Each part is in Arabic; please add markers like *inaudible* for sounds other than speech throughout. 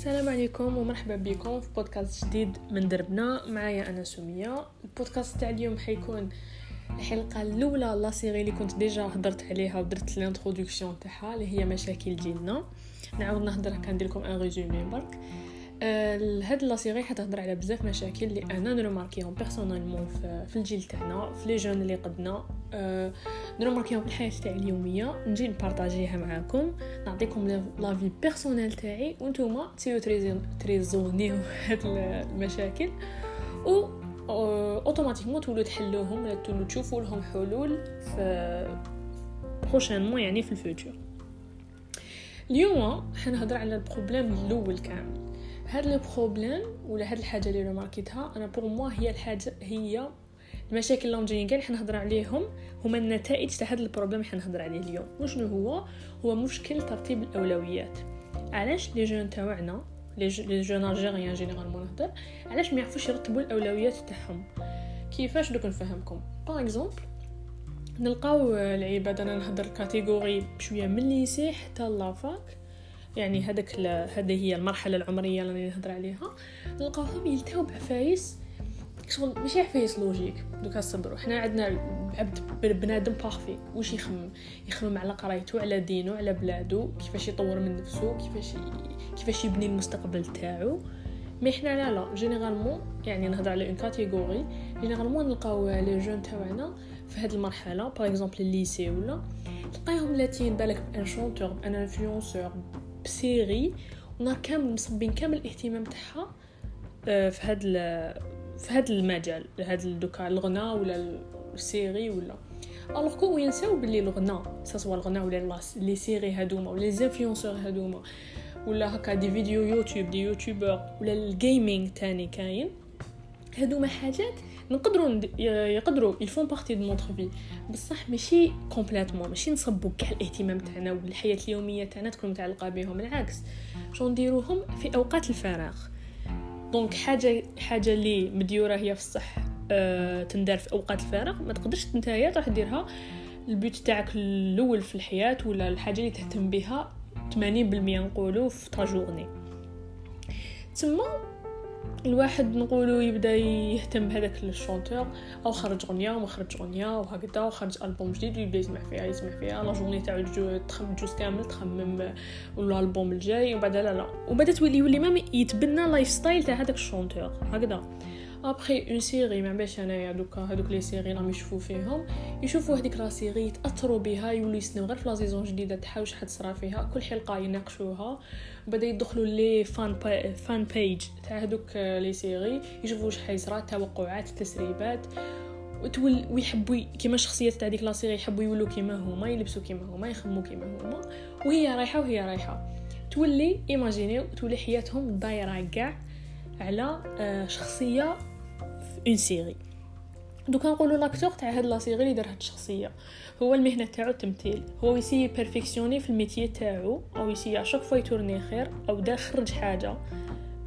السلام عليكم ومرحبا بكم في بودكاست جديد من دربنا. معايا أنا سمية. البودكاست تاع اليوم حيكون الحلقة الأولى la série اللي كنت déjà هضرت عليها ودرت ال introduction تاعها اللي هي مشاكل ديالنا نعاود نهضر كندير لكم un résumé برك. هاد la série حتهضر على بزاف مشاكل اللي أنا نرماركيهم personnellement في الجيل تاعنا في les jeunes اللي قدنا. أه نرماركيهم في الحياة تاعي اليومية. نجي نبارطاجيها معاكم. نعطيكم l'avis personnel تاعي. وانتوما تسيو تريزونيو *laughs* هاد المشاكل. و automatiquement تولوا تحلوهم ولا تولوا تشوفوا لهم حلول في prochainement يعني في ال futur اليوم حنهضر على ال problème الأول كامل. هاد le problème ولا هاد الحاجة اللي رماركيتها أنا pour moi هي الحاجة هي المشاكل اللي جايين كاع حنهضر عليهم هما النتائج تاع هاد ال problème حنهضر عليه اليوم. وشنو هو؟ هو مشكل ترتيب الأولويات. علاش les jeunes تاعنا les jeunes algériens généralement نهضر علاش ما يعرفوش يرتبوا الأولويات تاعهم؟ كيفاش دوك نفهمكم؟ par exemple نلقاو العباد أنا نهضر catégorie بشويه من lycée حتى la fac يعني هذاك هذه هي المرحلة العمرية اللي نهضر عليها. نلقاوهم يلتهوا بعفايس. شغل ماشي عفايس logique. دوكا صبروا حنا عندنا عبد بنادم parfait. واش يخمم؟ يخمم على قرايته على دينه على بلادو كيفاش يطور من نفسه كيفاش كيفاش يبني المستقبل تاعو. mais حنا لا لا. généralement يعني نهضر على une catégorie généralement نلقاو les jeunes تاعنا في هذه المرحلة. par exemple ال lycée ولا. تلقايهم لاهيين. بالك ب un chanteur ب un influenceur ب série ونهار كامل مصبين كامل الاهتمام تاعها في هاد في هاد المجال هاد دوكا الغنى ولا السيري ولا alors que ينساو بلي الغنى سواء الغنى ولا les séries هادوما ولا les influenceurs هادوما ولا هكا des vidéos YouTube des youtubeurs ولا ال gaming تاني كاين هادوما حاجات نقدروا يقدروا يفون partie de notre vie بصح ماشي complètement ماشي نصبوا كاع الاهتمام تاعنا والحياة اليومية تاعنا تكون متعلقة بهم بالعكس شو نديروهم؟ في أوقات الفراغ. donc حاجة حاجة اللي مديورة هي في الصح أه تندار في أوقات الفراغ. ما تقدرش نتايا تروح ديرها. ال but تاعك الأول في الحياة ولا الحاجة اللي تهتم بها 80% نقولوا في ta journée. تما الواحد نقولوا يبدا يهتم بهذاك ال chanteur أو خرج غنية وما خرج غنية وهكذا وخرج ألبوم جديد ويبدا يسمع فيها يسمع فيها. la journée تاعو تخمم جوز كامل تخمم ولا ألبوم الجاي وبعد لا لا. وبدا تولي يولي ما يتبنى lifestyle تاع هذاك ال chanteur هكذا. après une série ما باش انايا دوكا هذوك les séries راهم يشوفوا فيهم يشوفوا هذيك la série يتاثروا بها يولوا يسنوا غير في la saison جديده واش حتصرا فيها كل حلقه يناقشوها بدا يدخلوا les fans. fan page تاع هذوك les séries يشوفوا واش حيصرا التوقعات التسريبات وتول ويحبوا كيما الشخصيات تاع ديك لا سيري يحبوا يولوا كيما هما يلبسوا كيما هما يخمموا كيما هما وهي رايحه وهي رايحه تولي ايماجينيو تولي حياتهم دايره كاع على آه، اون سيري. دوكا نقولوا لاكتور تاع هاد لا سيري اللي دار هاد الشخصية. هو المهنة تاعو التمثيل هو يسي بيرفكسيوني في الميتي تاعو أو يسي اشاك فوا يتورني خير أو دار خرج حاجة.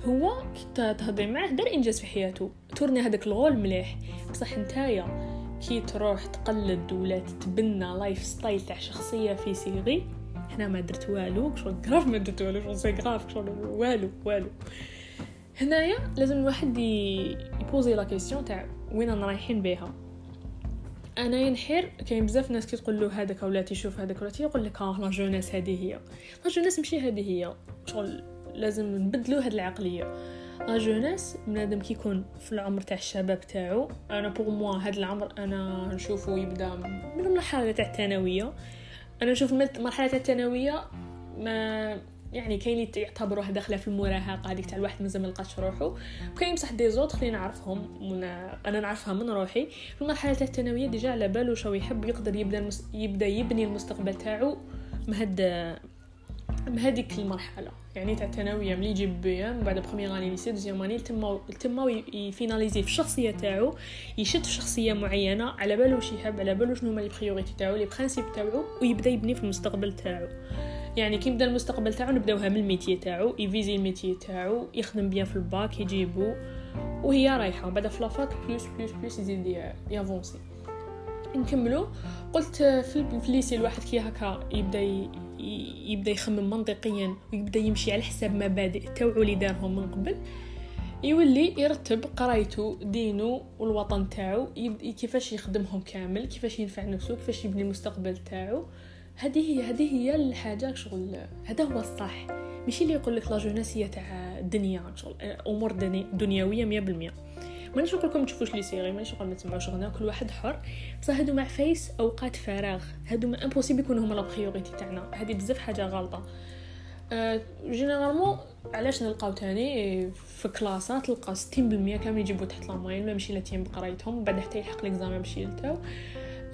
هو كي تهضري معاه دار إنجاز في حياته. تورني هذاك الغول مليح. بصح نتايا كي تروح تقلد ولا تتبنى lifestyle تاع شخصية في série هنا ما درت والو شغل grave ما درت والو شغل c'est grave شغل والو والو. هنايا لازم الواحد يبوزي la question تاع وين أنا رايحين بها أنا ينحر كاين بزاف ناس كي تقول له هذاك ولا تيشوف هذاك ولا يقول لك آه la jeunesse هذه هي. la jeunesse ماشي هذه هي. شغل لازم نبدلو هاد العقلية. la jeunesse بنادم كيكون في العمر تاع الشباب تاعو. أنا pour moi هاد العمر أنا نشوفو يبدا من المرحلة تاع الثانوية. أنا نشوف المرحله تاع الثانوية ما يعني كاين اللي يعتبروه داخله في المراهقه هذيك تاع الواحد مازال ما لقاش روحو. وكاين بصح des autres اللي نعرفهم من أنا نعرفها من روحي. في المرحلة تاع الثانويه déjà على بالو شو يحب يقدر يبدا المس... يبدأ يبني المستقبل تاعو مهد هذيك المرحلة. يعني تاع الثانوية ملي يجيب BEM بعد première année lycée deuxième année تما تما يفيناليزي في الشخصية تاعو يشد في شخصية معينة على بالو واش يحب على بالو شنو هما les priorités تاعو les principes تاعو ويبدأ يبني في المستقبل تاعو. يعني كي يبدا المستقبل تاعو نبداوها من ال métier تاعو يفيزي ال métier تاعو يخدم bien في الباك يجيبو وهي رايحة. بعد في la fac plus plus plus يزيد يافونسي. نكملو. قلت في الليسي الواحد كي هكا يبدا يبدا يخمم منطقيا ويبدا يمشي على حساب مبادئ تاوعو اللي دارهم من قبل يولي يرتب قرايته دينه والوطن تاعو كيفاش يخدمهم كامل كيفاش ينفع نفسه كيفاش يبني المستقبل تاعو. هذه هي هذه هي الحاجة شغل هذا هو الصح. ماشي اللي يقول لك لا جوناس هي تاع الدنيا شغل أمور دنيوية 100% مانيش نقول لكم تشوفوش les séries مانيش نقول ما تسمعوش غنا كل واحد حر. بصح هادو ما عفايس أوقات فراغ. هادو ما impossible يكونوا هما la priorité تاعنا. هادي بزاف حاجة غلطة. أه généralement علاش نلقاو تاني؟ في كلاسات تلقى 60% كامل يجيبو تحت la moyenne ما مشي لاتين بقرايتهم وبعد حتى يلحق l'examen باش يلتاو أه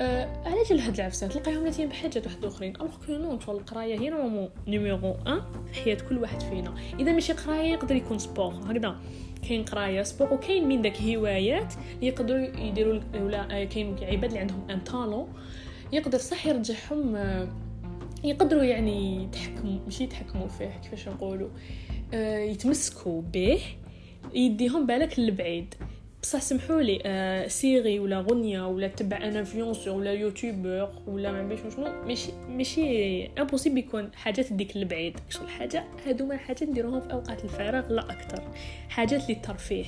علاش لهاد العفسات تلقاهم لاتين بحاجات واحد آخرين. alors que non شغل القراية هي normalement numéro 1 في حياة كل واحد فينا. إذا ماشي قراية يقدر يكون sport. هكذا. كاين قراية sport وكاين من داك هوايات اللي يقدروا يديروا ولا كاين عباد اللي عندهم un talent يقدر صح يرجعهم يقدروا يعني يتحكموا ماشي يتحكموا فيه كيفاش نقولوا. يتمسكوا به يديهم بالك للبعيد بصح سمحوا لي آه série ولا غنية ولا تبع un influenceur ولا يوتيوبر ولا ما بيش شنو ماشي ماشي impossible يكون حاجات ديك البعيد شغل حاجة هادو ما حاجات نديروهم في اوقات الفراغ لا أكثر حاجات للترفيه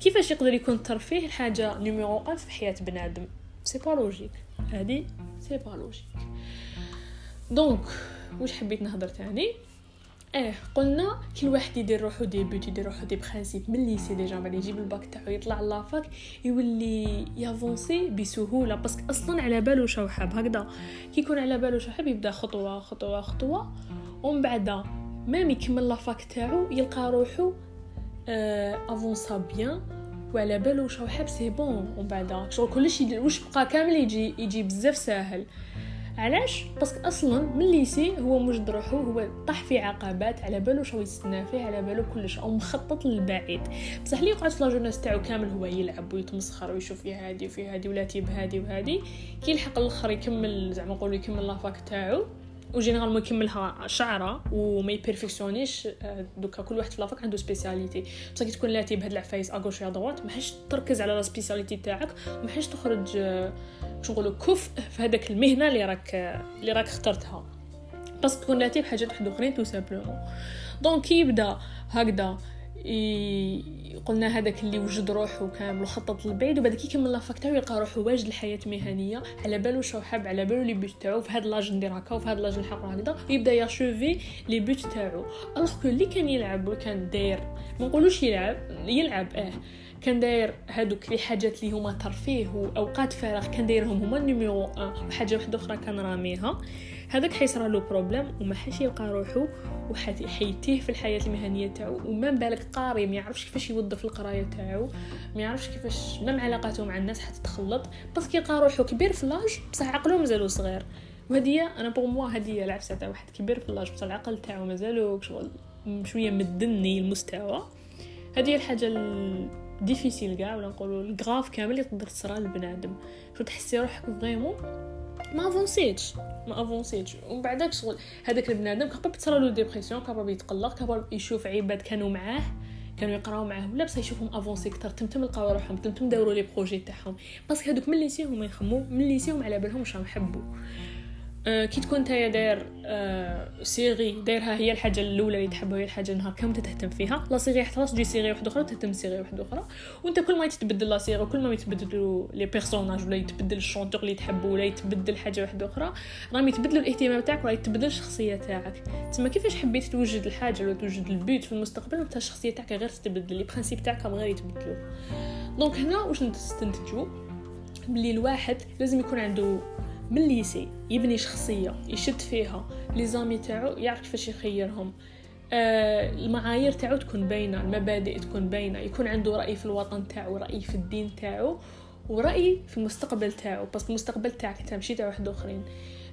كيفاش يقدر يكون الترفيه الحاجة numéro 1 في حياه بنادم c'est pas logique هادي c'est pas logique donc واش حبيت نهضر تاني آه قلنا كل واحد يدير روحو des buts يدير روحو des principes من lycée déjà بعد يجيب الباك تاعو يطلع la fac يولي يافونسي بسهولة. parce que أصلا على بالو شو حاب هكذا كي يكون على بالو شو حاب يبدأ خطوة خطوة خطوة. ومن بعد même يكمل la fac تاعو يلقى روحو أفونسا bien. وعلى بالو شو حاب c'est bon ومن بعد شغل كلشي واش بقى كامل يجي يجي بزاف ساهل. علاش؟ parce que أصلا من lycée هو موجد روحو هو طاح في عقبات على بالو شو يستنى فيه على بالو كلش أو مخطط للبعيد. بصح اللي يقعد في la jeunesse تاعو كامل هو يلعب ويتمسخر ويشوف في هادي وفي هادي ولا type هادي وهادي. كي يلحق الأخر يكمل زعما نقولوا يكمل لافاك تاعو وجينيرالمون يكملها شعرة وما يبرفكسيونيش آه، دوكا كل واحد في لافاك عنده سبيسياليتي بصح كي تكون لاتي بهاد العفايس اغوش يا دوات ما تركز على لا سبيسياليتي تاعك ما حش تخرج نقولوا كفء في هذاك المهنة اللي راك اللي راك اخترتها. بس تكون لاتي بحاجات واحد أخرين تو سامبلومون دونك يبدا هكذا قلنا هذاك اللي وجد روحه كامل وخطط للبعيد وبعد كي يكمل لافاك تاعو يلقى روحو واجد الحياة مهنية على بالو شو حاب على بالو لي بوت تاعو في هاد لاج ندير هكا وفي هاد لاج نحقق هكذا ويبدا ياشوفي les buts تاعو. alors que اللي كان يلعب وكان داير ما نقولوش يلعب يلعب آه. كان داير هادوك لي حاجات اللي هما ترفيه واوقات فراغ كان دايرهم هما numéro 1 وحاجه واحدة أخرى كان راميها. هذاك حيصرى له problème وما حاش يلقى روحو وحيتيه في الحياة المهنية تاعو وما بالك قاري ما يعرفش كيفاش يوظف القراية تاعو ما يعرفش كيفاش même علاقاته مع الناس حتتخلط بس كيلقى روحو كبير في l'âge بصح عقلو مازالو صغير. وهدي أنا pour moi هدي العفسة تاع واحد كبير في l'âge بصح العقل تاعو مازالو شغل شوية مدني المستوى. هذه الحاجة difficile كاع ولا نقولوا ال grave كامل اللي تقدر تصرى لبنادم. شو تحسي روحك vraiment ما افونسيتش ما افونسيتش ومن بعدك شغل هذاك البنادم capable تصرى له dépression capable يتقلق capable يشوف عباد كانوا معاه كانوا يقراو معاه ولا بصح يشوفهم avancés أكثر تمتم لقاو روحهم تمتم داوروا les projets تاعهم. parce que هذوك من lycée هما يخمو من lycée هما على بالهم واش راهم يحبوا. كي تكون نتايا داير آه série دايرها هي الحاجة الأولى اللي تحبها هي الحاجة نهار كامل تهتم فيها. la série حتى تجي série واحدة أخرى تهتم série واحدة أخرى. وأنت كل ما يتبدل la série وكل ما يتبدلوا les personnages ولا يتبدل ال chanteur اللي تحبه ولا يتبدل حاجة واحدة أخرى راهم يتبدلوا الاهتمام تاعك ولا يتبدل الشخصية تاعك. تسمى كيفاش حبيت توجد الحاجة ولا توجد البيت في المستقبل وانت الشخصية تاعك غير تتبدل les principes تاعك غير يتبدلوا. دونك هنا واش نستنتجوا بلي الواحد لازم يكون عنده من ليسي يبني شخصية يشد فيها لي زامي تاعو يعرف كيفاش يخيرهم. آه المعايير تاعو تكون باينة المبادئ تكون باينة يكون عنده رأي في الوطن تاعو رأي في الدين تاعو ورأي في المستقبل تاعو بس المستقبل تاعك انت ماشي تاع واحد آخرين.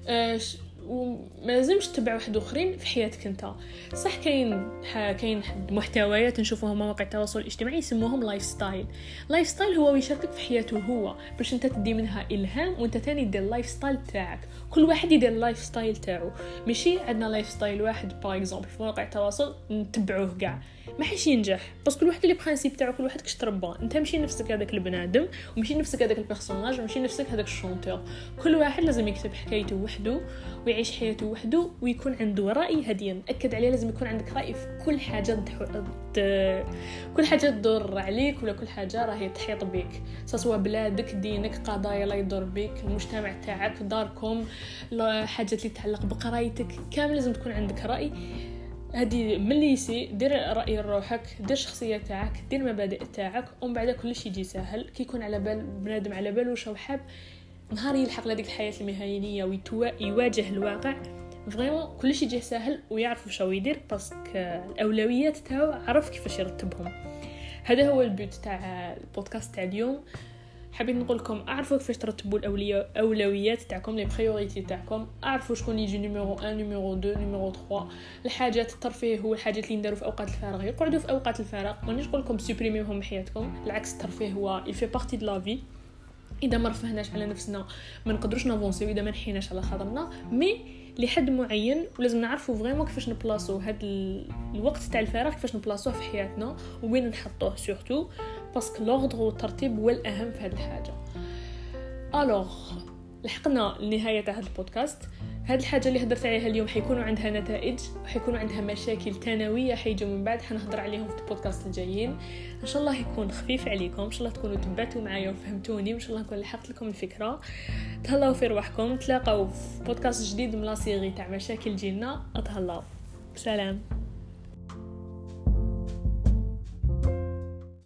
آه وما لازمش تتبع واحد آخرين في حياتك أنت. صح كاين كاين محتويات نشوفوهم مواقع التواصل الاجتماعي يسموهم lifestyle lifestyle هو يشاركك في حياته هو باش أنت تدي منها إلهام وأنت تاني دير ال lifestyle تاعك. كل واحد يدير ال lifestyle تاعو. ماشي عندنا lifestyle واحد par exemple في مواقع التواصل نتبعوه كاع. ما حيش ينجح. بس كل واحد les principes تاعو كل واحد كش تربى. أنت ماشي نفسك هذاك البنادم وماشي نفسك هذاك ال personnage وماشي نفسك هذاك ال chanteur كل واحد لازم يكتب حكايته وحده حياته وحده ويكون عنده رأي هادي. ناكد عليه لازم يكون عندك رأي في كل حاجة دحو... د... كل حاجة تدور عليك ولا كل حاجة راهي تحيط بك سواء بلادك دينك قضايا لا يدور بك المجتمع تاعك داركم حاجات اللي تتعلق بقرايتك. كامل لازم تكون عندك رأي هادي. من lycée دير رأي روحك دير الشخصيه تاعك دير المبادئ تاعك ومن بعد كلشي يجي ساهل كي يكون على بال بنادم على بالو واش حاب نهار يلحق لهاديك الحياة المهنية ويواجه الواقع. vraiment كلشي يجي ساهل ويعرف واش يدير parce que الأولويات تاعو عرف كيفاش يرتبهم. هذا هو ال but تاع البودكاست تاع اليوم. حبيت نقول لكم أعرفوا كيفاش ترتبوا الأولويات تاعكم les priorités تاعكم. أعرفوا شكون يجي numéro 1 numéro 2 numéro 3 الحاجات الترفيه هو الحاجات اللي نديرو في أوقات الفراغ. يقعدوا في أوقات الفراغ. مانيش نقول لكم supprimez هم من حياتكم. بالعكس الترفيه هو il fait partie de la vie إذا ما رفهناش على نفسنا ما نقدروش نافونسيو إذا ما نحيناش على خاطرنا. mais لحد معين ولازم نعرفوا vraiment كيفاش نبلاصو هاد الوقت تاع الفراغ كيفاش نبلاصوه في حياتنا وين نحطوه surtout parce que l'ordre والترتيب هو الأهم في هاد الحاجة. alors لحقنا لنهاية هذا البودكاست. هاد الحاجة اللي هدرت عليها اليوم حيكونوا عندها نتائج وحيكونوا عندها مشاكل ثانوية حيجوا من بعد. حنهضر عليهم في البودكاست الجايين. إن شاء الله يكون خفيف عليكم. إن شاء الله تكونوا تبعتوا معايا وفهمتوني. وان شاء الله نكون لحقت لكم الفكرة. تهلاو في رواحكم. تلاقاو في بودكاست جديد من لا سيري تاع مشاكل جيلنا. أتهلاو. سلام.